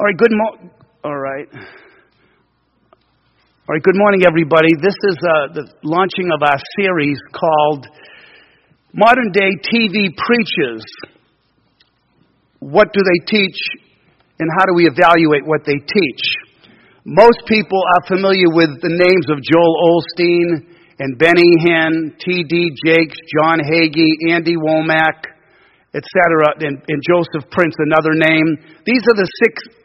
All right, good mo- All right. All right, good morning, everybody. This is uh, the launching of our series called Modern Day TV Preachers. What do they teach, and how do we evaluate what they teach? Most people are familiar with the names of Joel Osteen and Benny Hinn, T.D. Jakes, John Hagee, Andy Wommack, etc., and, and Joseph Prince, another name. These are the six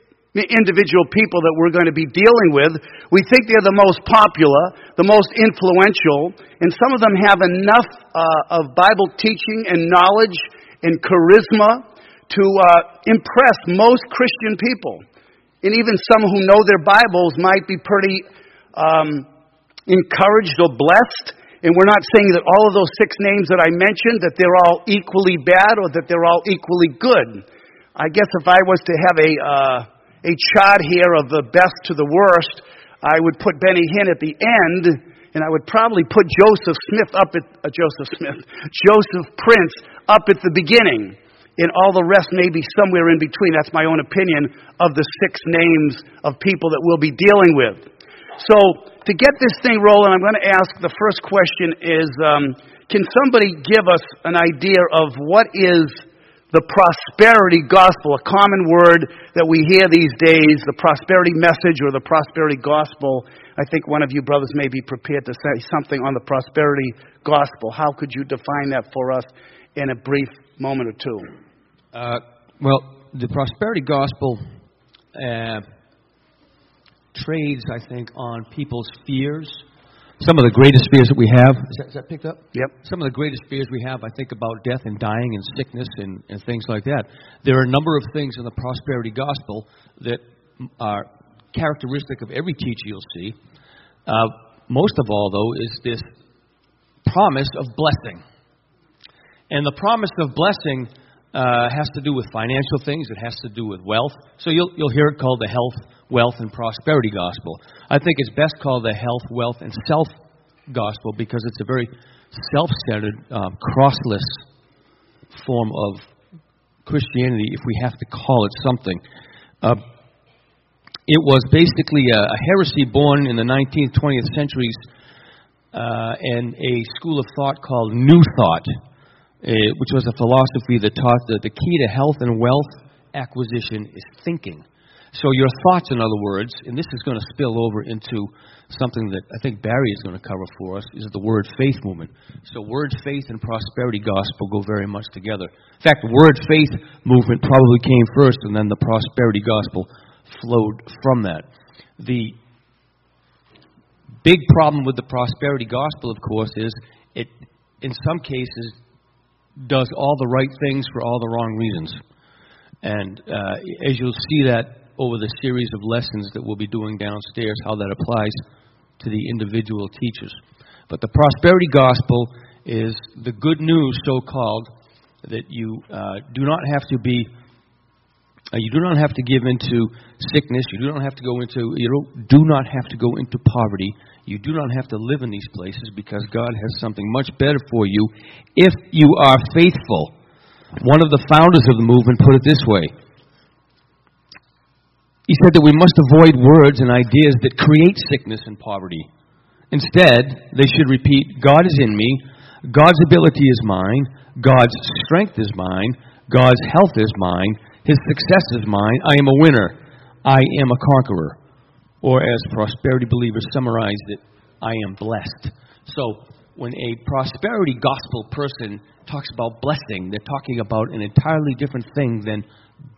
individual people that we're going to be dealing with. We think they're the most popular, the most influential, and some of them have enough uh, of Bible teaching and knowledge and charisma to uh, impress most Christian people. And even some who know their Bibles might be pretty um, encouraged or blessed. And we're not saying that all of those six names that I mentioned, that they're all equally bad or that they're all equally good. I guess if I was to have a, uh, a chart here of the best to the worst, I would put Benny Hinn at the end, and I would probably put Joseph Smith up at, uh, Joseph Smith, Joseph Prince up at the beginning. And all the rest maybe somewhere in between. That's my own opinion of the six names of people that we'll be dealing with. So, to get this thing rolling, I'm going to ask the first question is um, Can somebody give us an idea of what is the prosperity gospel, a common word that we hear these days, the prosperity message or the prosperity gospel? I think one of you brothers may be prepared to say something on the prosperity gospel. How could you define that for us in a brief moment or two? Uh, well, the prosperity gospel uh, trades, I think, on people's fears. Some of the greatest fears that we have. Is that, is that picked up? Yep. Some of the greatest fears we have, I think, about death and dying and sickness and, and things like that. There are a number of things in the prosperity gospel that are characteristic of every teacher you'll see. Uh, most of all, though, is this promise of blessing. And the promise of blessing uh, has to do with financial things. It has to do with wealth. So you'll you'll hear it called the health, wealth, and prosperity gospel. I think it's best called the health, wealth, and self gospel because it's a very self-centered, um, crossless form of Christianity, if we have to call it something. Uh, it was basically a, a, heresy born in the 19th, 20th centuries, uh, and a school of thought called New Thought uh, which was a philosophy that taught that the key to health and wealth acquisition is thinking. So your thoughts, in other words, and this is going to spill over into something that I think Barry is going to cover for us, is the word faith movement. So word faith and prosperity gospel go very much together. In fact, the word faith movement probably came first, and then the prosperity gospel flowed from that. The big problem with the prosperity gospel, of course, is it, in some cases, does all the right things for all the wrong reasons. And uh, as you'll see that over the series of lessons that we'll be doing downstairs, how that applies to the individual teachers. But the prosperity gospel is the good news, so called, that you uh, do not have to be. Uh, you do not have to give into sickness. You do not have to go into. You don't, do not have to go into poverty. You do not have to live in these places because God has something much better for you if you are faithful. One of the founders of the movement put it this way He said that we must avoid words and ideas that create sickness and poverty. Instead, they should repeat God is in me, God's ability is mine, God's strength is mine, God's health is mine, His success is mine, I am a winner, I am a conqueror. Or as prosperity believers summarized it, I am blessed. So when a prosperity gospel person talks about blessing, they're talking about an entirely different thing than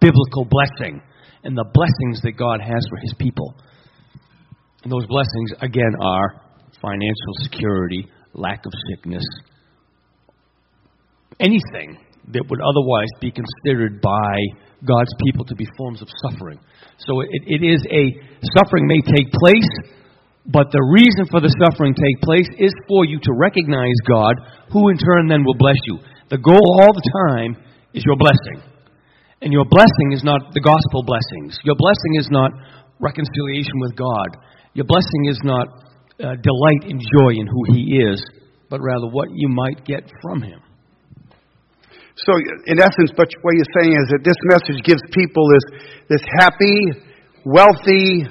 biblical blessing and the blessings that God has for his people. And those blessings, again, are financial security, lack of sickness, anything that would otherwise be considered by God's people to be forms of suffering. So it, it is a suffering may take place, but the reason for the suffering take place is for you to recognize God, who in turn then will bless you. The goal all the time is your blessing. And your blessing is not the gospel blessings. Your blessing is not reconciliation with God. Your blessing is not uh, delight and joy in who He is, but rather what you might get from Him. So, in essence, but what you're saying is that this message gives people this, this happy, wealthy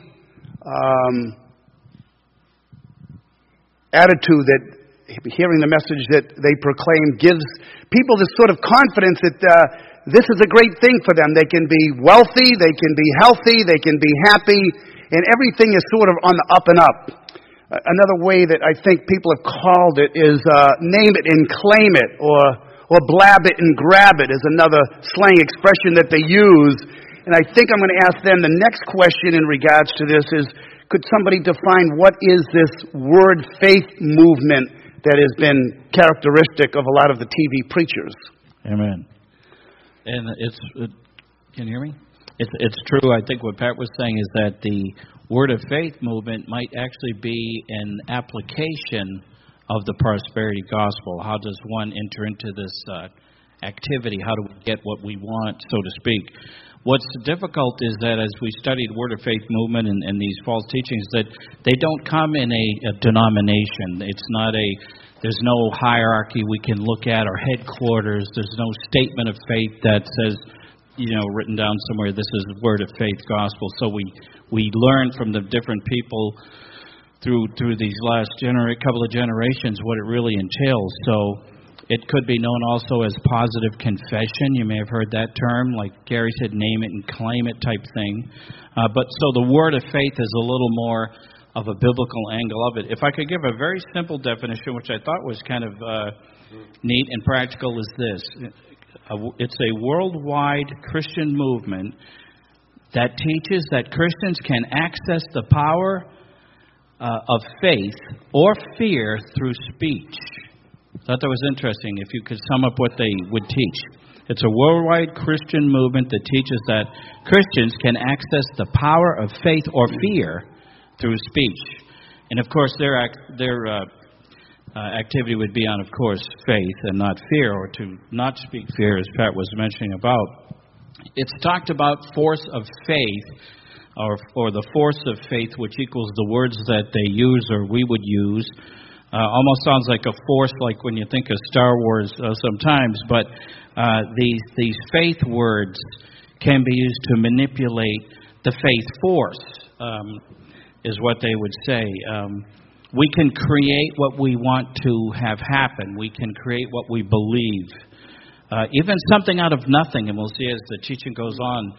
um, attitude that hearing the message that they proclaim gives people this sort of confidence that uh, this is a great thing for them. They can be wealthy, they can be healthy, they can be happy, and everything is sort of on the up and up. Another way that I think people have called it is uh, name it and claim it, or or blab it and grab it is another slang expression that they use. And I think I'm going to ask them the next question in regards to this is could somebody define what is this word faith movement that has been characteristic of a lot of the TV preachers? Amen. And it's, it, can you hear me? It's, it's true. I think what Pat was saying is that the word of faith movement might actually be an application of the prosperity gospel. How does one enter into this uh, activity? How do we get what we want, so to speak? What's difficult is that as we studied Word of Faith movement and, and these false teachings, that they don't come in a, a denomination. It's not a there's no hierarchy we can look at or headquarters. There's no statement of faith that says, you know, written down somewhere. This is Word of Faith gospel. So we we learn from the different people through through these last genera- couple of generations what it really entails. So it could be known also as positive confession. You may have heard that term, like Gary said, name it and claim it type thing. Uh, but so the word of faith is a little more of a biblical angle of it. If I could give a very simple definition, which I thought was kind of uh, neat and practical, is this it's a worldwide Christian movement that teaches that Christians can access the power uh, of faith or fear through speech. I Thought that was interesting if you could sum up what they would teach. It's a worldwide Christian movement that teaches that Christians can access the power of faith or fear through speech. And of course, their, act, their uh, uh, activity would be on, of course, faith and not fear, or to not speak fear, as Pat was mentioning about. It's talked about force of faith, or, or the force of faith, which equals the words that they use or we would use. Uh, almost sounds like a force, like when you think of Star Wars uh, sometimes. But uh, these these faith words can be used to manipulate the faith force, um, is what they would say. Um, we can create what we want to have happen. We can create what we believe. Uh, even something out of nothing, and we'll see as the teaching goes on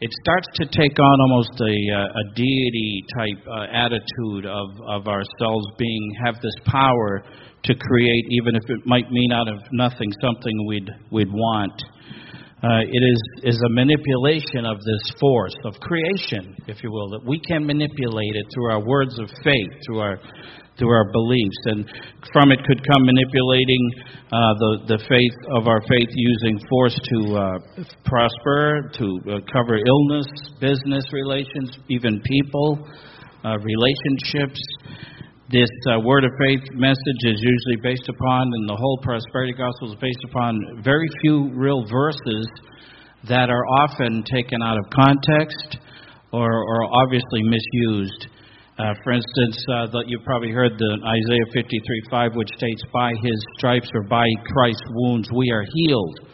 it starts to take on almost a, uh, a deity type uh, attitude of, of ourselves being have this power to create, even if it might mean out of nothing something we'd we'd want. Uh, it is is a manipulation of this force of creation, if you will, that we can manipulate it through our words of faith, through our through our beliefs, and from it could come manipulating uh, the the faith of our faith using force to uh, prosper, to uh, cover illness, business relations, even people, uh, relationships. This uh, word of faith message is usually based upon, and the whole prosperity gospel is based upon very few real verses that are often taken out of context or, or obviously misused. Uh, for instance, uh, the, you've probably heard the Isaiah 53:5, which states, "By His stripes or by Christ's wounds we are healed."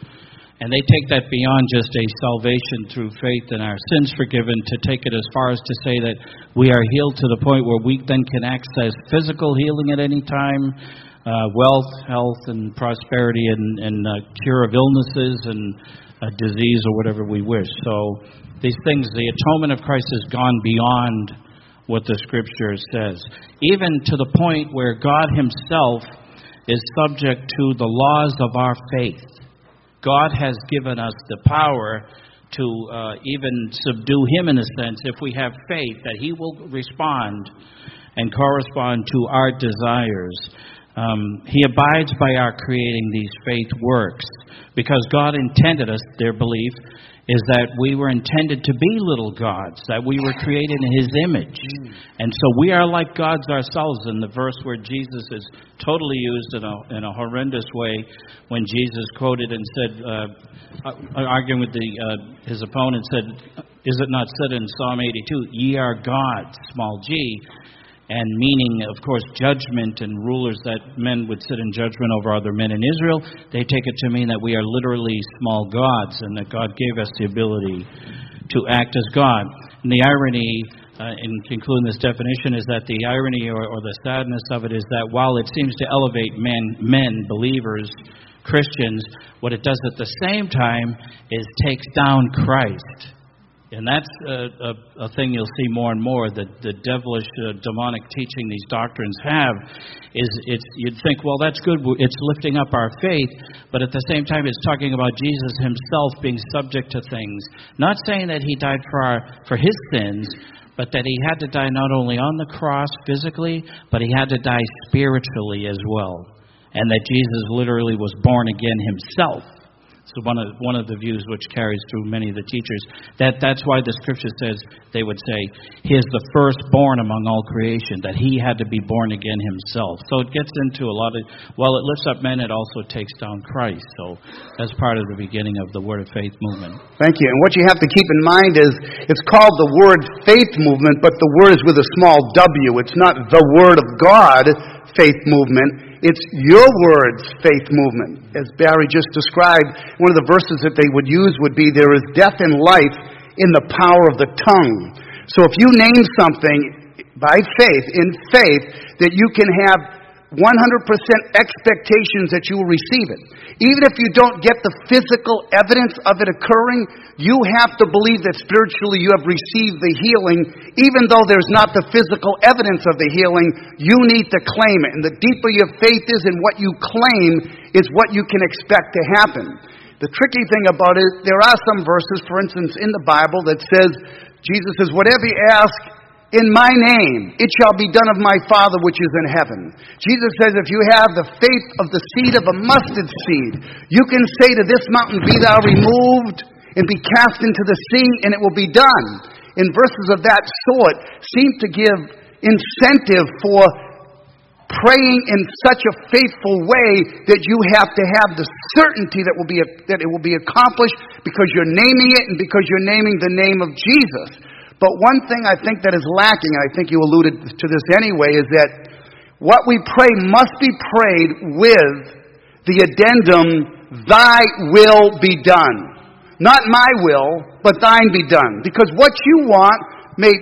And they take that beyond just a salvation through faith and our sins forgiven to take it as far as to say that we are healed to the point where we then can access physical healing at any time, uh, wealth, health, and prosperity, and, and uh, cure of illnesses and uh, disease or whatever we wish. So these things, the atonement of Christ has gone beyond what the scripture says, even to the point where God Himself is subject to the laws of our faith. God has given us the power to uh, even subdue Him in a sense if we have faith that He will respond and correspond to our desires. Um, he abides by our creating these faith works because God intended us, their belief, is that we were intended to be little gods, that we were created in His image. Mm. And so we are like gods ourselves in the verse where Jesus is totally used in a, in a horrendous way when Jesus quoted and said, uh, uh arguing with the, uh, his opponent, said, Is it not said in Psalm 82, Ye are gods, small g, and meaning, of course, judgment and rulers that men would sit in judgment over other men in Israel, they take it to mean that we are literally small gods and that God gave us the ability to act as God. And the irony uh, in concluding this definition is that the irony or, or the sadness of it is that while it seems to elevate men, men, believers, Christians, what it does at the same time is takes down Christ. And that's a, a, a thing you'll see more and more. that the devilish, uh, demonic teaching these doctrines have is it's you'd think, well, that's good. It's lifting up our faith, but at the same time, it's talking about Jesus Himself being subject to things. Not saying that He died for our for His sins, but that he had to die not only on the cross physically, but he had to die spiritually as well. And that Jesus literally was born again himself so one of one of the views which carries through many of the teachers. That that's why the scripture says they would say he is the firstborn among all creation. That he had to be born again himself. So it gets into a lot of while it lifts up men, it also takes down Christ. So that's part of the beginning of the Word of Faith movement. Thank you. And what you have to keep in mind is it's called the Word Faith movement, but the word is with a small W. It's not the Word of God faith movement. It's your words faith movement. As Barry just described, one of the verses that they would use would be there is death and life in the power of the tongue. So if you name something by faith, in faith, that you can have 100% expectations that you will receive it. Even if you don't get the physical evidence of it occurring, you have to believe that spiritually you have received the healing, even though there's not the physical evidence of the healing, you need to claim it. And the deeper your faith is in what you claim is what you can expect to happen. The tricky thing about it, there are some verses, for instance, in the Bible that says, Jesus says, whatever you ask in my name, it shall be done of my Father which is in heaven. Jesus says, if you have the faith of the seed of a mustard seed, you can say to this mountain, Be thou removed and be cast into the sea, and it will be done. In verses of that sort seem to give incentive for praying in such a faithful way that you have to have the certainty that will be that it will be accomplished because you're naming it and because you're naming the name of Jesus. But one thing I think that is lacking, and I think you alluded to this anyway, is that what we pray must be prayed with the addendum, Thy will be done. Not my will, but thine be done. Because what you want may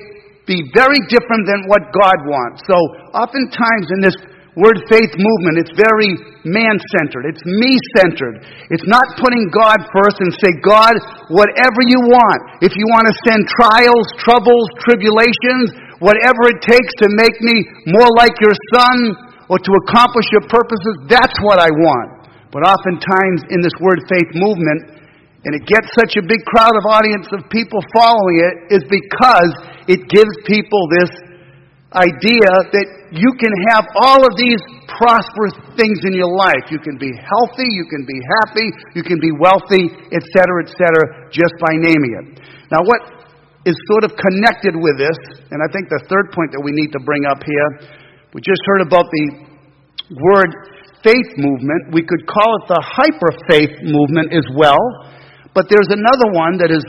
be very different than what God wants. So oftentimes in this word faith movement, it's very man centered. It's me centered. It's not putting God first and say, God, whatever you want. If you want to send trials, troubles, tribulations, whatever it takes to make me more like your son or to accomplish your purposes, that's what I want. But oftentimes in this word faith movement, and it gets such a big crowd of audience of people following it, is because it gives people this idea that you can have all of these prosperous things in your life. You can be healthy, you can be happy, you can be wealthy, etc., etc., just by naming it. Now, what is sort of connected with this, and I think the third point that we need to bring up here, we just heard about the word faith movement. We could call it the hyper faith movement as well, but there's another one that is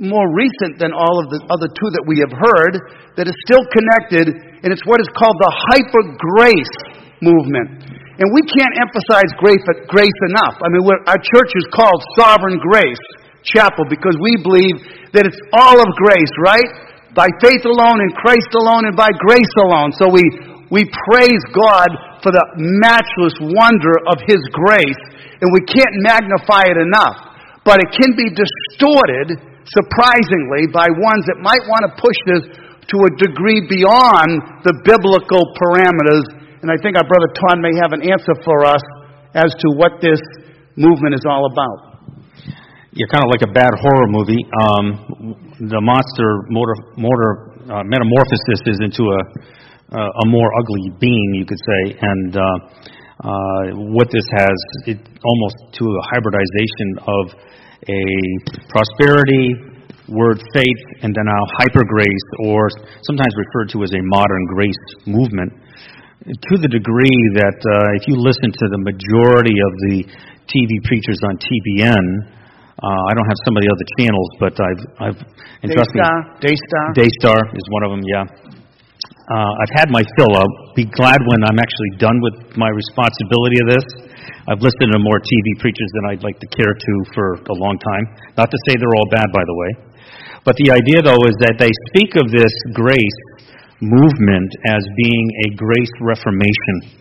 more recent than all of the other two that we have heard that is still connected, and it's what is called the hyper grace movement. And we can't emphasize grace, grace enough. I mean, our church is called Sovereign Grace Chapel because we believe that it's all of grace, right? By faith alone, in Christ alone, and by grace alone. So we, we praise God for the matchless wonder of His grace, and we can't magnify it enough. But it can be distorted surprisingly, by ones that might want to push this to a degree beyond the biblical parameters. And I think our brother Todd may have an answer for us as to what this movement is all about. You're kind of like a bad horror movie. Um, the monster motor, motor uh, metamorphosis is into a, uh, a more ugly being, you could say. And uh, uh, what this has, it almost to a hybridization of a prosperity, word faith, and then now hyper grace, or sometimes referred to as a modern grace movement, to the degree that uh, if you listen to the majority of the TV preachers on TBN, uh, I don't have some of the other channels, but I've, I've and trust me, Daystar, Daystar is one of them. Yeah, uh, I've had my fill. I'll be glad when I'm actually done with my responsibility of this I've listened to more TV preachers than I'd like to care to for a long time. Not to say they're all bad, by the way. But the idea, though, is that they speak of this grace movement as being a grace reformation.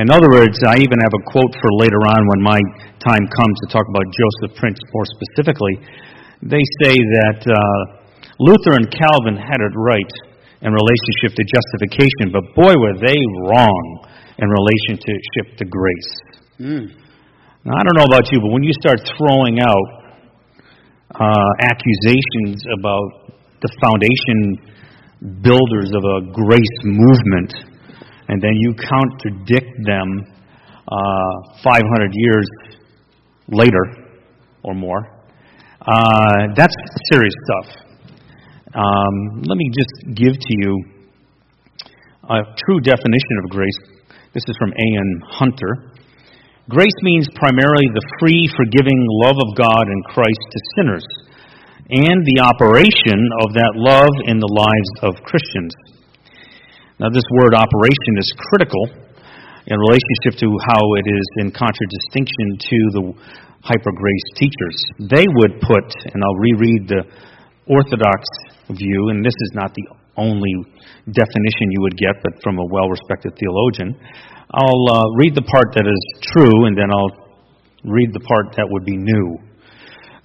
In other words, I even have a quote for later on when my time comes to talk about Joseph Prince more specifically. They say that uh, Luther and Calvin had it right in relationship to justification, but boy, were they wrong in relationship to grace. Mm. Now, I don't know about you, but when you start throwing out uh, accusations about the foundation builders of a grace movement, and then you contradict them uh, 500 years later or more, uh, that's serious stuff. Um, let me just give to you a true definition of grace. This is from A.N. Hunter. Grace means primarily the free, forgiving love of God and Christ to sinners, and the operation of that love in the lives of Christians. Now, this word operation is critical in relationship to how it is in contradistinction to the hyper grace teachers. They would put, and I'll reread the Orthodox view, and this is not the only definition you would get, but from a well respected theologian. I'll uh, read the part that is true, and then I'll read the part that would be new.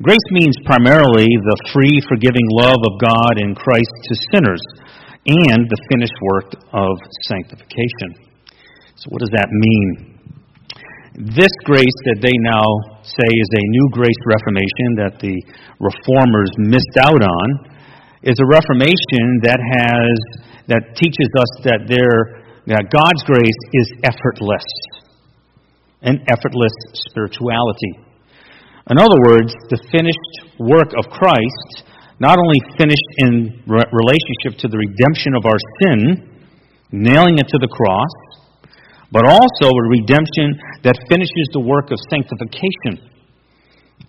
Grace means primarily the free, forgiving love of God in Christ to sinners and the finished work of sanctification. So, what does that mean? This grace that they now say is a new grace reformation that the reformers missed out on is a reformation that has that teaches us that there that God's grace is effortless, an effortless spirituality. In other words, the finished work of Christ not only finished in re- relationship to the redemption of our sin, nailing it to the cross, but also a redemption that finishes the work of sanctification.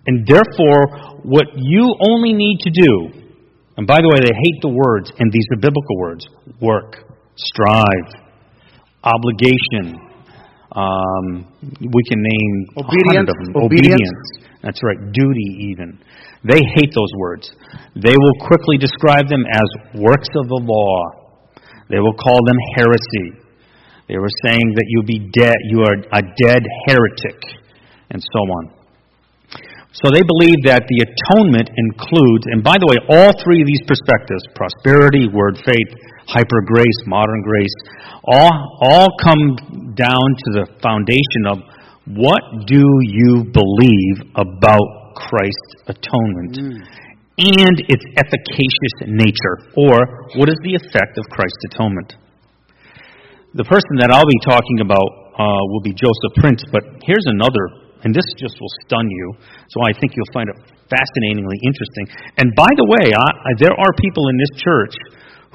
And therefore, what you only need to do, and by the way, they hate the words, and these are biblical words work, strive, obligation. Um, we can name Obedience. Of them. Obedience. Obedience. That's right. Duty, even. They hate those words. They will quickly describe them as works of the law. They will call them heresy. They were saying that you be dead, you are a dead heretic, and so on. So they believe that the atonement includes, and by the way, all three of these perspectives prosperity, word faith, hyper grace, modern grace all, all come down to the foundation of what do you believe about Christ's atonement and its efficacious nature, or what is the effect of Christ's atonement? The person that I'll be talking about uh, will be Joseph Prince, but here's another and this just will stun you. So I think you'll find it fascinatingly interesting. And by the way, I, I, there are people in this church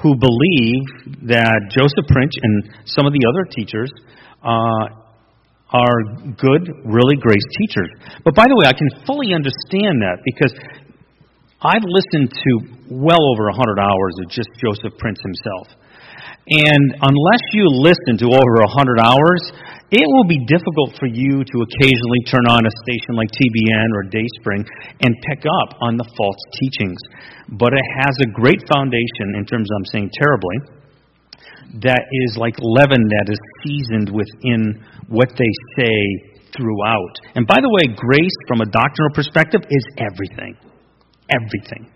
who believe that Joseph Prince and some of the other teachers uh, are good, really great teachers. But by the way, I can fully understand that because I've listened to well over 100 hours of just Joseph Prince himself. And unless you listen to over 100 hours, it will be difficult for you to occasionally turn on a station like TBN or Dayspring and pick up on the false teachings. But it has a great foundation in terms of, I'm saying terribly, that is like leaven that is seasoned within what they say throughout. And by the way, grace from a doctrinal perspective is everything. Everything.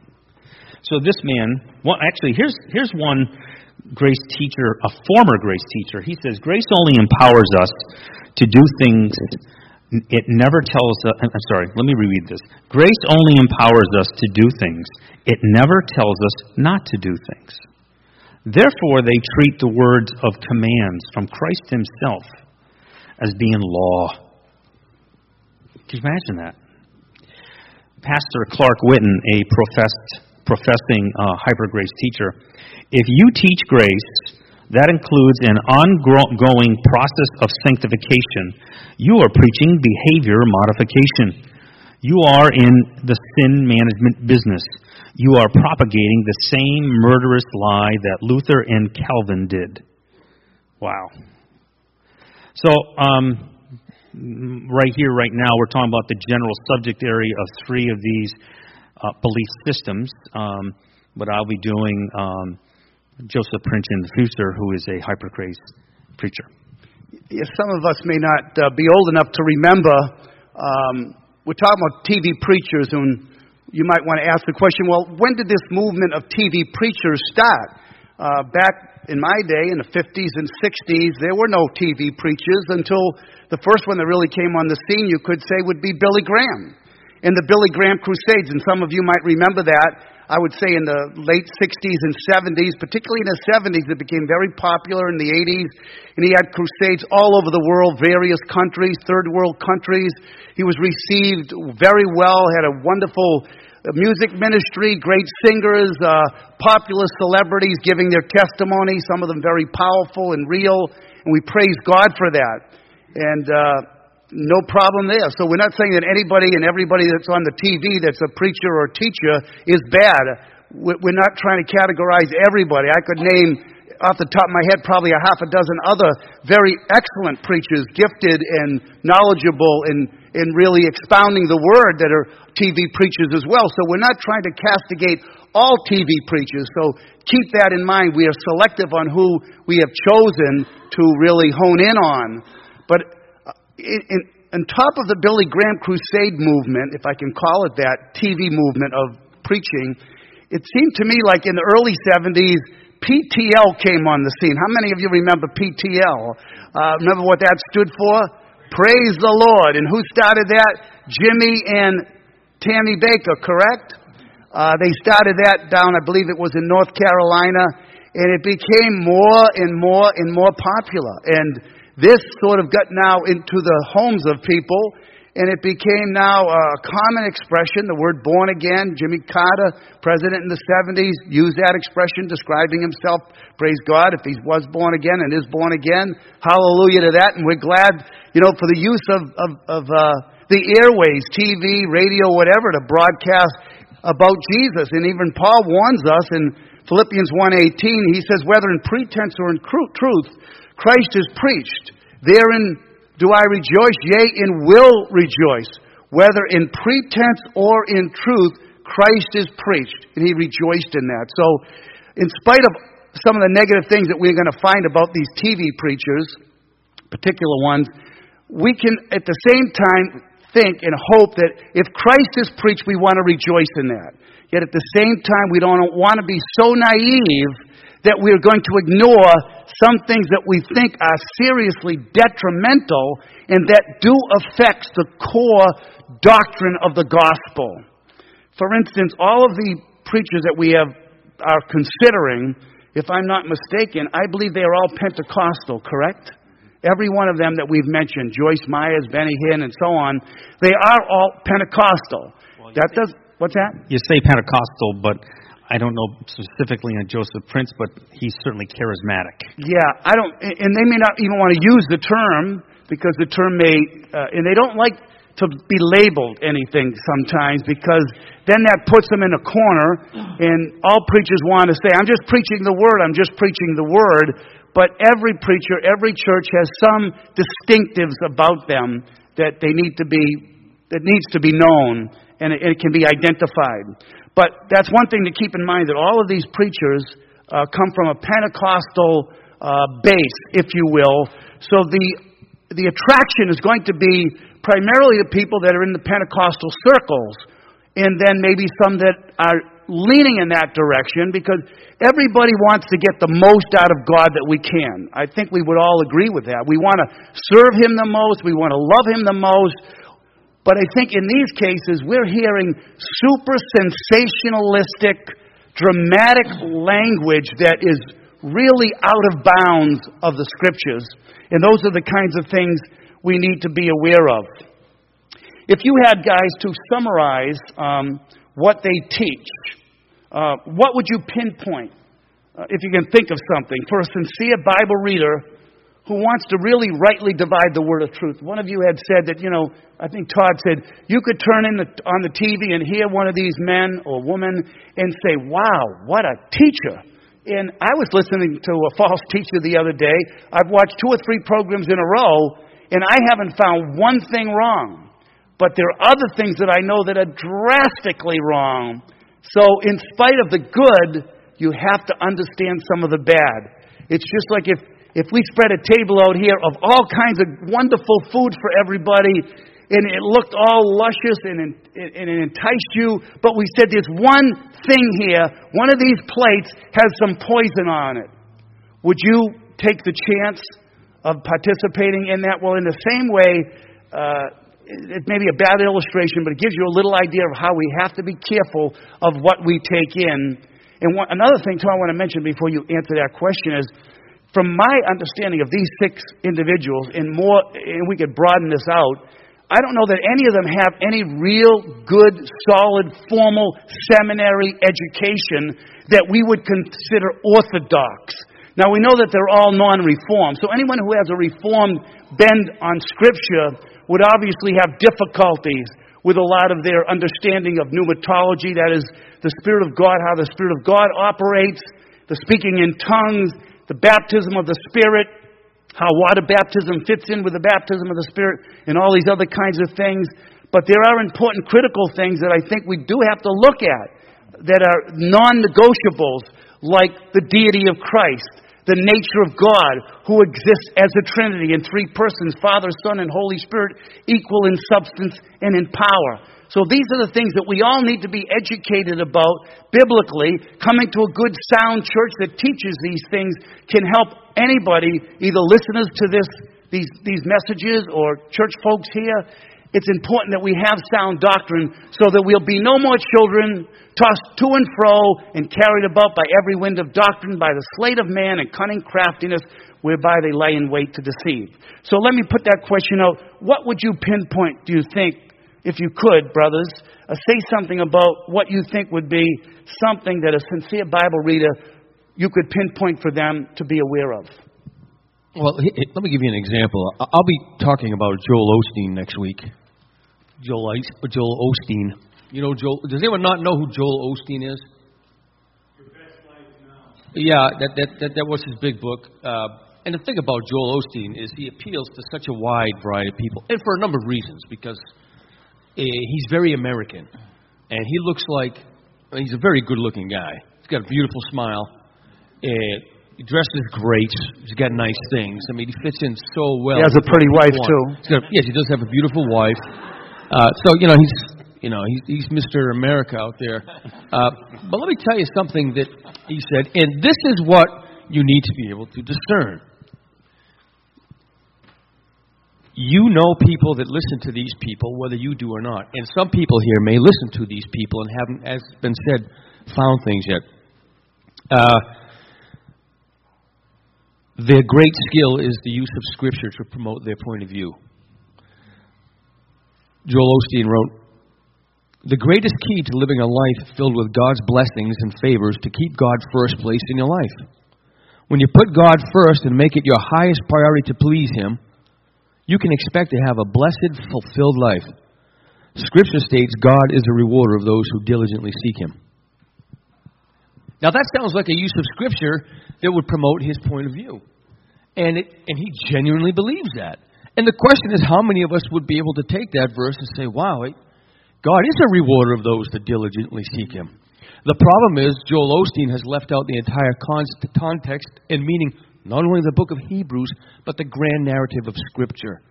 So this man, well, actually, here's, here's one grace teacher, a former grace teacher. He says, Grace only empowers us to do things. It never tells us, I'm sorry, let me reread this. Grace only empowers us to do things. It never tells us not to do things. Therefore, they treat the words of commands from Christ Himself as being law. Can you imagine that? Pastor Clark Whitten, a professed, professing uh, hyper grace teacher, if you teach grace, that includes an ongoing process of sanctification. You are preaching behavior modification. You are in the sin management business. You are propagating the same murderous lie that Luther and Calvin did. Wow. So, um, right here, right now, we're talking about the general subject area of three of these uh, belief systems. Um, but I'll be doing um, Joseph Prince in the future, who is a hypergrace preacher. Yeah, some of us may not uh, be old enough to remember. Um, we're talking about TV preachers, and you might want to ask the question well, when did this movement of TV preachers start? Uh, back in my day, in the 50s and 60s, there were no TV preachers until the first one that really came on the scene, you could say, would be Billy Graham in the Billy Graham Crusades. And some of you might remember that. I would say in the late 60s and 70s, particularly in the 70s, it became very popular in the 80s. And he had crusades all over the world, various countries, third world countries. He was received very well, had a wonderful music ministry, great singers, uh, popular celebrities giving their testimony, some of them very powerful and real, and we praise God for that. And uh, no problem there. So we're not saying that anybody and everybody that's on the TV that's a preacher or teacher is bad. We're not trying to categorize everybody. I could name off the top of my head probably a half a dozen other very excellent preachers, gifted and knowledgeable in, in really expounding the word that are TV preachers as well. So we're not trying to castigate all TV preachers. So keep that in mind. We are selective on who we have chosen to really hone in on. But uh, in, in, on top of the Billy Graham crusade movement, if I can call it that, TV movement of preaching, it seemed to me like in the early 70s, PTL came on the scene. How many of you remember PTL? Uh, remember what that stood for? Praise the Lord. And who started that? Jimmy and Tammy Bakker, correct? Uh, they started that down, I believe it was in North Carolina, and it became more and more and more popular. And this sort of got now into the homes of people, and it became now a common expression, the word born again. Jimmy Carter, president in the 70s, used that expression describing himself. Praise God if he was born again and is born again. Hallelujah to that. And we're glad, you know, for the use of, of, of uh, the airways, TV, radio, whatever, to broadcast about Jesus. And even Paul warns us in Philippians 1.18, he says, whether in pretense or in truth, Christ is preached. Therein do I rejoice, yea, and will rejoice, whether in pretense or in truth, Christ is preached. And he rejoiced in that. So, in spite of some of the negative things that we're going to find about these TV preachers, particular ones, we can at the same time think and hope that if Christ is preached, we want to rejoice in that. Yet at the same time, we don't want to be so naive that we're going to ignore some things that we think are seriously detrimental and that do affect the core doctrine of the gospel. For instance, all of the preachers that we have are considering, if I'm not mistaken, I believe they are all Pentecostal, correct? Every one of them that we've mentioned, Joyce Myers, Benny Hinn, and so on, they are all Pentecostal. Well, that does what's that? You say Pentecostal, but I don't know specifically on Joseph Prince, but he's certainly charismatic. Yeah, I don't, and they may not even want to use the term because the term may, uh, and they don't like to be labeled anything sometimes because then that puts them in a corner, and all preachers want to say, I'm just preaching the word, I'm just preaching the word. But every preacher, every church has some distinctives about them that they need to be, that needs to be known, and it, it can be identified. But that's one thing to keep in mind that all of these preachers uh, come from a Pentecostal uh, base, if you will. So the, the attraction is going to be primarily the people that are in the Pentecostal circles, and then maybe some that are leaning in that direction because everybody wants to get the most out of God that we can. I think we would all agree with that. We want to serve Him the most, we want to love Him the most, but I think in these cases, we're hearing super sensationalistic, dramatic language that is really out of bounds of the scriptures. And those are the kinds of things we need to be aware of. If you had guys to summarize um, what they teach, uh, what would you pinpoint uh, if you can think of something for a sincere Bible reader who wants to really rightly divide the word of truth. One of you had said that, you know, I think Todd said, you could turn in the, on the TV and hear one of these men or woman and say, wow, what a teacher. And I was listening to a false teacher the other day. I've watched two or three programs in a row, and I haven't found one thing wrong. But there are other things that I know that are drastically wrong. So, in spite of the good, you have to understand some of the bad. It's just like if, if we spread a table out here of all kinds of wonderful food for everybody, and it looked all luscious and, and it enticed you, but we said there's one thing here, one of these plates has some poison on it. Would you take the chance of participating in that? Well, in the same way, uh, it may be a bad illustration, but it gives you a little idea of how we have to be careful of what we take in. And one, another thing, too, I want to mention before you answer that question is from my understanding of these six individuals, and more, and we could broaden this out, I don't know that any of them have any real good, solid, formal seminary education that we would consider orthodox. Now, we know that they're all non reformed, so anyone who has a reformed bend on Scripture would obviously have difficulties with a lot of their understanding of pneumatology, that is, the Spirit of God, how the Spirit of God operates, the speaking in tongues, the baptism of the Spirit, how water baptism fits in with the baptism of the Spirit, and all these other kinds of things. But there are important critical things that I think we do have to look at that are non negotiables, like the deity of Christ, the nature of God, who exists as a Trinity in three persons Father, Son, and Holy Spirit, equal in substance and in power. So these are the things that we all need to be educated about biblically. Coming to a good, sound church that teaches these things can help anybody, either listeners to this, these, these messages or church folks here. It's important that we have sound doctrine so that we'll be no more children tossed to and fro and carried about by every wind of doctrine, by the sleight of man and cunning craftiness, whereby they lay in wait to deceive. So let me put that question out. What would you pinpoint, do you think, if you could, brothers, uh, say something about what you think would be something that a sincere Bible reader you could pinpoint for them to be aware of. Well, let me give you an example. I'll be talking about Joel Osteen next week. Joel, Joel Osteen. You know Joel? Does anyone not know who Joel Osteen is? Yeah, that, that, that, that was his big book. Uh, and the thing about Joel Osteen is he appeals to such a wide variety of people, and for a number of reasons. Because uh, he's very American, and he looks like he's a very good-looking guy. He's got a beautiful smile. Uh, he dresses great. He's got nice things. I mean, he fits in so well. He has a pretty wife too. Got, yes, he does have a beautiful wife. Uh, so you know he's you know he's, he's Mr. America out there. Uh, but let me tell you something that he said, and this is what you need to be able to discern. You know people that listen to these people, whether you do or not. And some people here may listen to these people and haven't, as been said, found things yet. Uh, their great skill is the use of Scripture to promote their point of view. Joel Osteen wrote The greatest key to living a life filled with God's blessings and favors to keep God first place in your life. When you put God first and make it your highest priority to please Him, you can expect to have a blessed, fulfilled life. Scripture states God is a rewarder of those who diligently seek Him. Now, that sounds like a use of Scripture that would promote his point of view. And, it, and he genuinely believes that. And the question is, how many of us would be able to take that verse and say, wow, God is a rewarder of those that diligently seek Him? The problem is, Joel Osteen has left out the entire context and meaning not only the book of Hebrews, but the grand narrative of Scripture.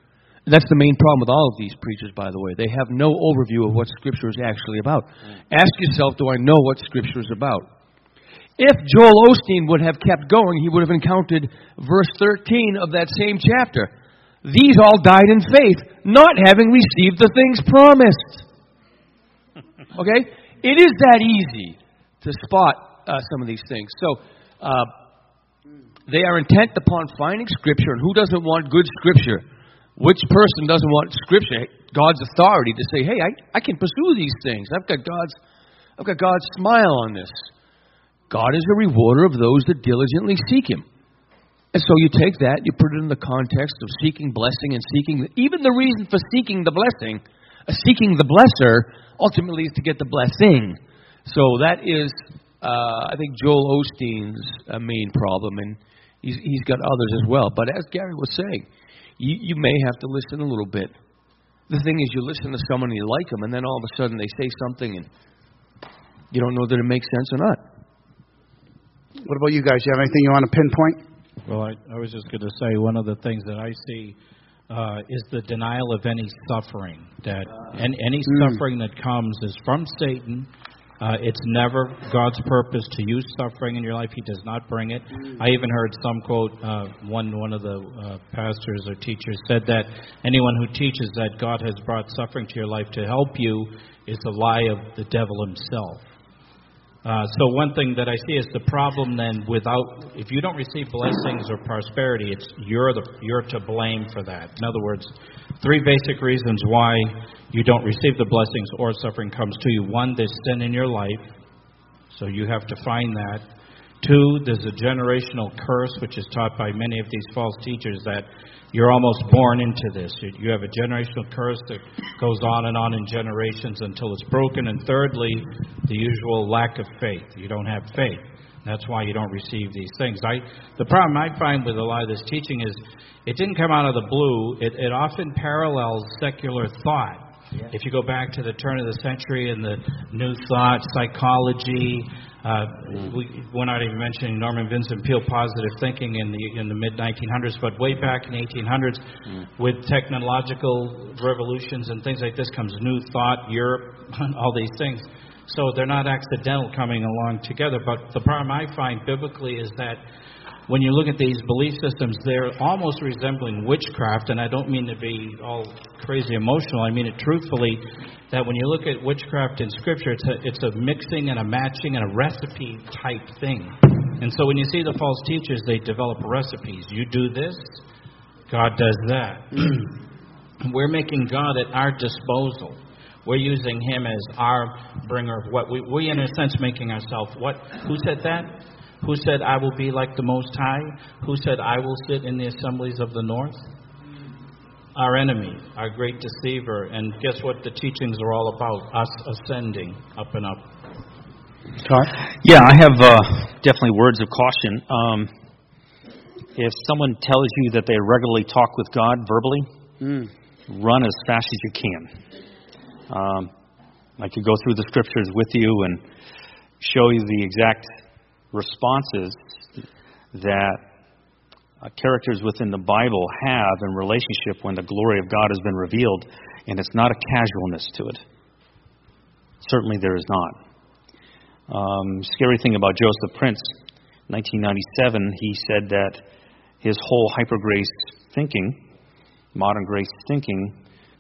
That's the main problem with all of these preachers, by the way. They have no overview of what Scripture is actually about. Mm. Ask yourself, do I know what Scripture is about? If Joel Osteen would have kept going, he would have encountered verse 13 of that same chapter. These all died in faith, not having received the things promised. Okay? It is that easy to spot uh, some of these things. So, uh, they are intent upon finding Scripture, and who doesn't want good Scripture? Which person doesn't want Scripture, God's authority to say, "Hey, I, I can pursue these things. I've got God's, I've got God's smile on this." God is a rewarder of those that diligently seek Him. And so you take that, you put it in the context of seeking blessing and seeking, even the reason for seeking the blessing, uh, seeking the blesser, ultimately is to get the blessing. So that is, uh, I think, Joel Osteen's uh, main problem. And He's, he's got others as well. But as Gary was saying, you, you may have to listen a little bit The thing is, you listen to someone and you like them, and then all of a sudden they say something and you don't know that it makes sense or not. What about you guys? Do you have anything you want to pinpoint? Well, I, I was just going to say one of the things that I see uh, is the denial of any suffering. That any, any Mm. suffering that comes is from Satan. Uh, it's never God's purpose to use suffering in your life. He does not bring it. I even heard some quote. Uh, one one of the uh, pastors or teachers said that anyone who teaches that God has brought suffering to your life to help you is a lie of the devil himself. Uh, so one thing that I see is the problem then without if you don't receive blessings or prosperity, it's you're the you're to blame for that. In other words, three basic reasons why you don't receive the blessings or suffering comes to you. One, there's sin in your life, so you have to find that. Two, there's a generational curse, which is taught by many of these false teachers that you're almost born into this. You- have a generational curse that goes on and on in generations until it's broken. And thirdly, the usual lack of faith. You don't have faith. That's why you don't receive these things. I, the problem I find with a lot of this teaching is it didn't come out of the blue. It, it often parallels secular thought. If you go back to the turn of the century and the New Thought, psychology, uh, we, we're not even mentioning Norman Vincent Peale positive thinking in the in the mid 1900s, but way back in the 1800s, with technological revolutions and things like this comes New Thought, Europe, all these things. So they're not accidental coming along together. But the problem I find biblically is that when you look at these belief systems, they're almost resembling witchcraft, and I don't mean to be all crazy emotional. I mean it truthfully. That when you look at witchcraft in Scripture, it's a it's a mixing and a matching and a recipe type thing. And so when you see the false teachers, they develop recipes. You do this, God does that. We're making God at our disposal. We're using Him as our bringer of what we, we in a sense, making ourselves what? Who said that? Who said, I will be like the Most High? Who said, I will sit in the assemblies of the north? Our enemy, our great deceiver. And guess what the teachings are all about? Us ascending up and up. Todd? Yeah, I have uh, definitely words of caution. Um, if someone tells you that they regularly talk with God verbally, Mm. run as fast as you can. Um, I could go through the scriptures with you and show you the exact responses that uh, characters within the Bible have in relationship when the glory of God has been revealed, and it's not a casualness to it. Certainly, there is not. Um, scary thing about Joseph Prince, 1997, he said that his whole hyper grace thinking, modern grace thinking,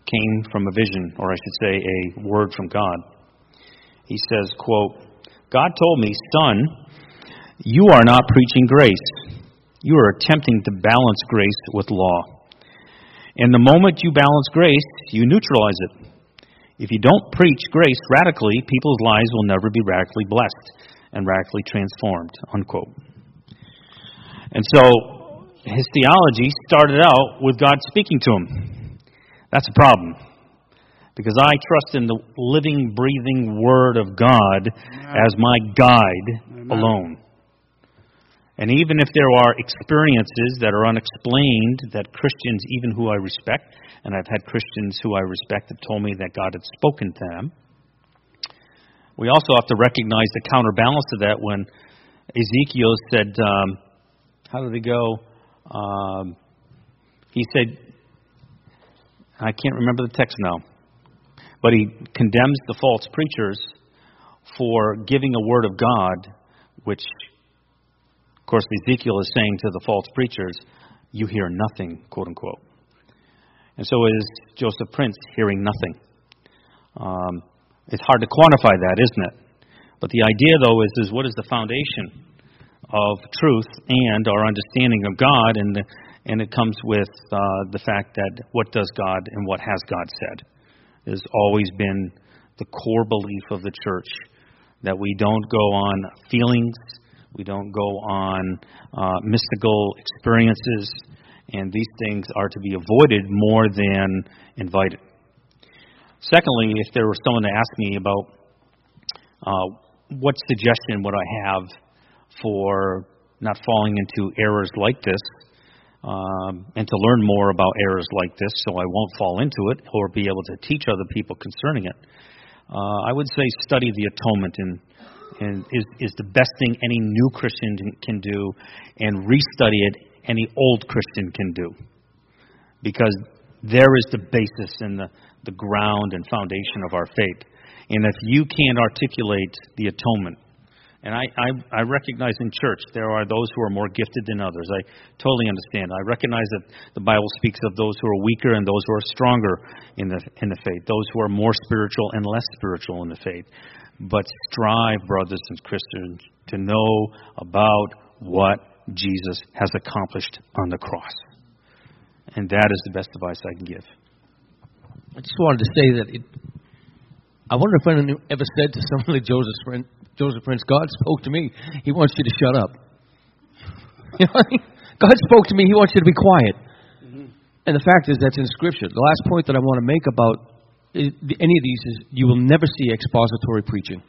came from a vision, or I should say, a word from God. He says, quote, God told me, son, you are not preaching grace. You are attempting to balance grace with law. And the moment you balance grace, you neutralize it. If you don't preach grace radically, people's lives will never be radically blessed and radically transformed. Unquote. And so his theology started out with God speaking to him. That's a problem. Because I trust in the living, breathing Word of God as my guide alone. And even if there are experiences that are unexplained, that Christians, even who I respect, and I've had Christians who I respect have told me that God had spoken to them, we also have to recognize the counterbalance of that when Ezekiel said, um, How did it go? Um, he said, I can't remember the text now, but he condemns the false preachers for giving a word of God, which, course, Ezekiel is saying to the false preachers, You hear nothing, quote unquote. And so is Joseph Prince hearing nothing. Um, it's hard to quantify that, isn't it? But the idea, though, is, is what is the foundation of truth and our understanding of God, and the, and it comes with uh, the fact that what does God and what has God said has always been the core belief of the church that we don't go on feelings, we don't go on uh, mystical experiences, and these things are to be avoided more than invited. Secondly, if there were someone to ask me about uh, what suggestion would I have for not falling into errors like this, um, and to learn more about errors like this so I won't fall into it or be able to teach other people concerning it. Uh, I would say study the atonement and, and is, is the best thing any new Christian can do, and restudy it any old Christian can do. Because there is the basis and the, the ground and foundation of our faith. And if you can't articulate the atonement, and I, I, I recognize in church there are those who are more gifted than others. I totally understand. I recognize that the Bible speaks of those who are weaker and those who are stronger in the, in the faith, those who are more spiritual and less spiritual in the faith. But strive, brothers and Christians, to know about what Jesus has accomplished on the cross. And that is the best advice I can give. I just wanted to say that it, I wonder if anyone ever said to someone like Joseph Prince, Joseph Prince, God spoke to me. He wants you to shut up. You know, God spoke to me. He wants you to be quiet. Mm-hmm. And the fact is, that's in Scripture. The last point that I want to make about Uh, any of these is you will never see expository preaching.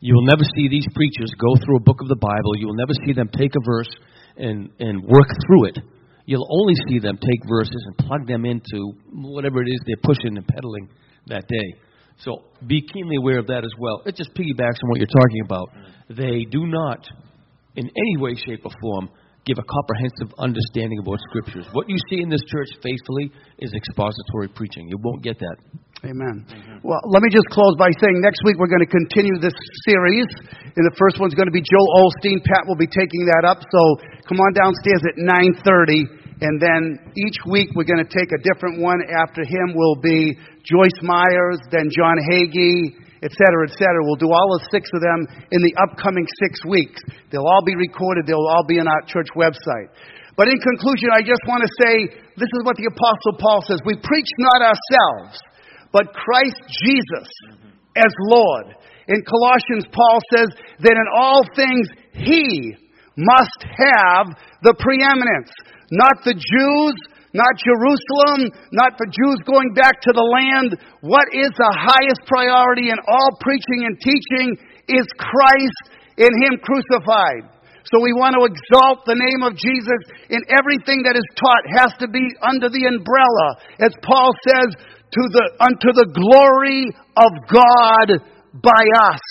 You will never see these preachers go through a book of the Bible. You will never see them take a verse and, and work through it. You'll only see them take verses and plug them into whatever it is they're pushing and peddling that day. So be keenly aware of that as well. It just piggybacks on what you're talking about. They do not, in any way, shape, or form, give a comprehensive understanding of about Scriptures. What you see in this church faithfully is expository preaching. You won't get that. Amen. Mm-hmm. Well, let me just close by saying next week we're going to continue this series. And the first one's going to be Joel Osteen. Pat will be taking that up. So come on downstairs at 930 and then each week we're going to take a different one. After him will be Joyce Myers, then John Hagee, et cetera, et cetera. We'll do all the six of them in the upcoming six weeks. They'll all be recorded. They'll all be on our church website. But in conclusion, I just want to say this is what the Apostle Paul says. We preach not ourselves, but Christ Jesus as Lord. In Colossians, Paul says that in all things he must have the preeminence. Not the Jews, not Jerusalem, not the Jews going back to the land. What is the highest priority in all preaching and teaching is Christ in Him crucified. So we want to exalt the name of Jesus in everything that is taught has to be under the umbrella, as Paul says, to the, unto the glory of God by us.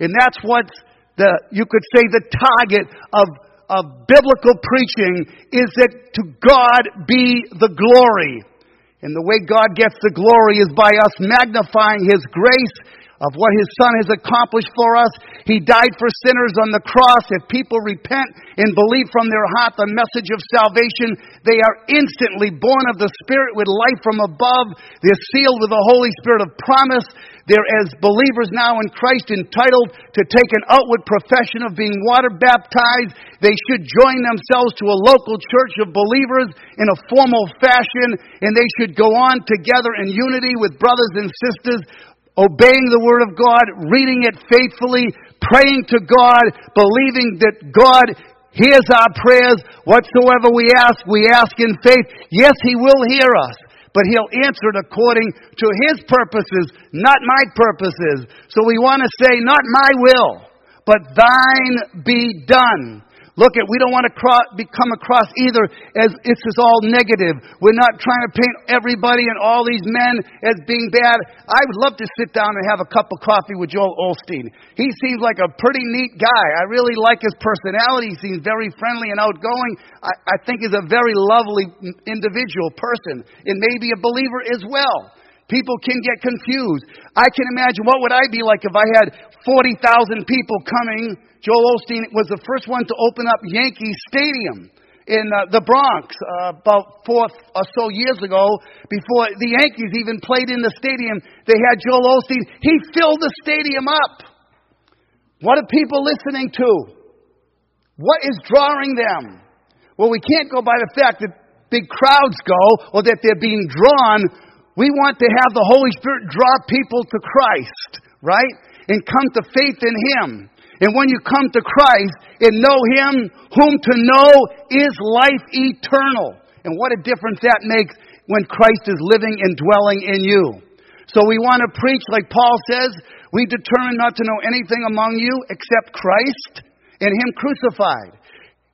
And that's what the, you could say the target of of biblical preaching is that to God be the glory. And the way God gets the glory is by us magnifying His grace of what His Son has accomplished for us. He died for sinners on the cross. If people repent and believe from their heart the message of salvation, they are instantly born of the Spirit with life from above. They're sealed with the Holy Spirit of promise. They're, as believers now in Christ, entitled to take an outward profession of being water baptized. They should join themselves to a local church of believers in a formal fashion, and they should go on together in unity with brothers and sisters, obeying the Word of God, reading it faithfully, praying to God, believing that God hears our prayers. Whatsoever we ask, we ask in faith. Yes, He will hear us but he'll answer it according to his purposes, not my purposes. So we want to say, not my will, but thine be done. Look at, we don't want to cross, come across either as it's just all negative. We're not trying to paint everybody and all these men as being bad. I would love to sit down and have a cup of coffee with Joel Osteen. He seems like a pretty neat guy. I really like his personality. He seems very friendly and outgoing. I, I think he's a very lovely individual person and maybe a believer as well. People can get confused. I can imagine what would I be like if I had 40,000 people coming Joel Osteen was the first one to open up Yankee Stadium in uh, the Bronx uh, about four or so years ago, before the Yankees even played in the stadium. They had Joel Osteen. He filled the stadium up. What are people listening to? What is drawing them? Well, we can't go by the fact that big crowds go or that they're being drawn. We want to have the Holy Spirit draw people to Christ, right? And come to faith in Him. And when you come to Christ and know Him, whom to know is life eternal. And what a difference that makes when Christ is living and dwelling in you. So we want to preach, like Paul says, we determine not to know anything among you except Christ and Him crucified.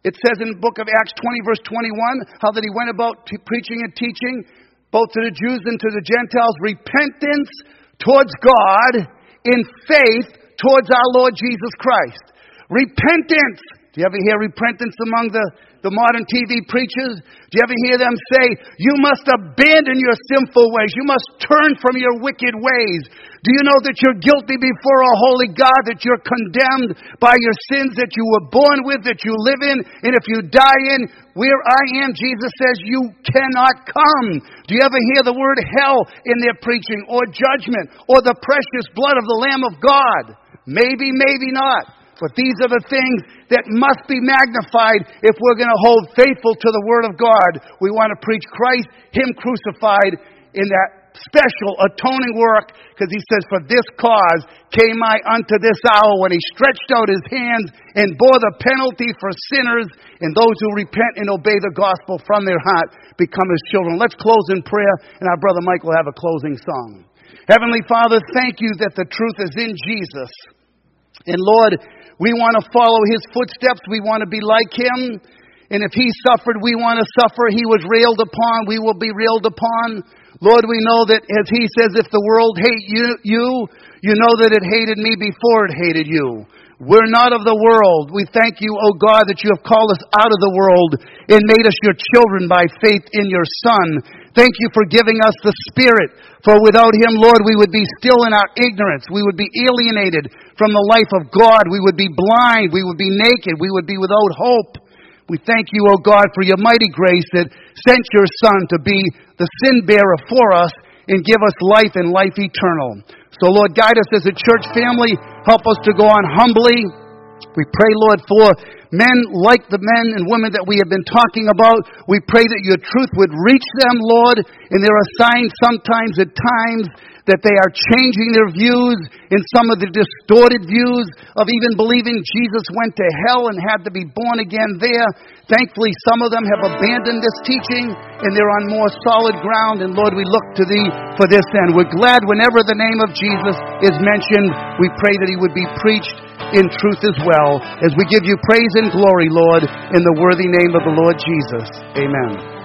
It says in the book of Acts 20, verse 21, how that he went about preaching and teaching, both to the Jews and to the Gentiles, repentance towards God in faith towards our Lord Jesus Christ. Repentance. Do you ever hear repentance among the the modern TV preachers? Do you ever hear them say, You must abandon your sinful ways. You must turn from your wicked ways. Do you know that you're guilty before a holy God, that you're condemned by your sins that you were born with, that you live in, and if you die in, where I am, Jesus says, you cannot come. Do you ever hear the word hell in their preaching, or judgment, or the precious blood of the Lamb of God? Maybe, maybe not. But these are the things that must be magnified if we're going to hold faithful to the Word of God. We want to preach Christ, Him crucified in that special atoning work because he says, For this cause came I unto this hour when he stretched out his hands and bore the penalty for sinners, and those who repent and obey the gospel from their heart become his children. Let's close in prayer, and our brother Mike will have a closing song. Heavenly Father, thank you that the truth is in Jesus. And Lord, we want to follow his footsteps. We want to be like him. And if he suffered, we want to suffer. He was railed upon. We will be railed upon. Lord, we know that as he says, if the world hate you, you, you know that it hated me before it hated you. We're not of the world. We thank you, O God, that you have called us out of the world and made us your children by faith in your Son. Thank you for giving us the Spirit. For without Him, Lord, we would be still in our ignorance. We would be alienated from the life of God. We would be blind. We would be naked. We would be without hope. We thank you, O God, for your mighty grace that sent your Son to be the sin bearer for us and give us life and life eternal. So, Lord, guide us as a church family. Help us to go on humbly. We pray, Lord, for men like the men and women that we have been talking about. We pray that your truth would reach them, Lord. And there are signs sometimes at times that they are changing their views in some of the distorted views of even believing Jesus went to hell and had to be born again there. Thankfully, some of them have abandoned this teaching and they're on more solid ground. And Lord, we look to thee for this end. We're glad whenever the name of Jesus is mentioned, we pray that he would be preached in truth as well as we give you praise and glory, Lord, in the worthy name of the Lord Jesus. Amen.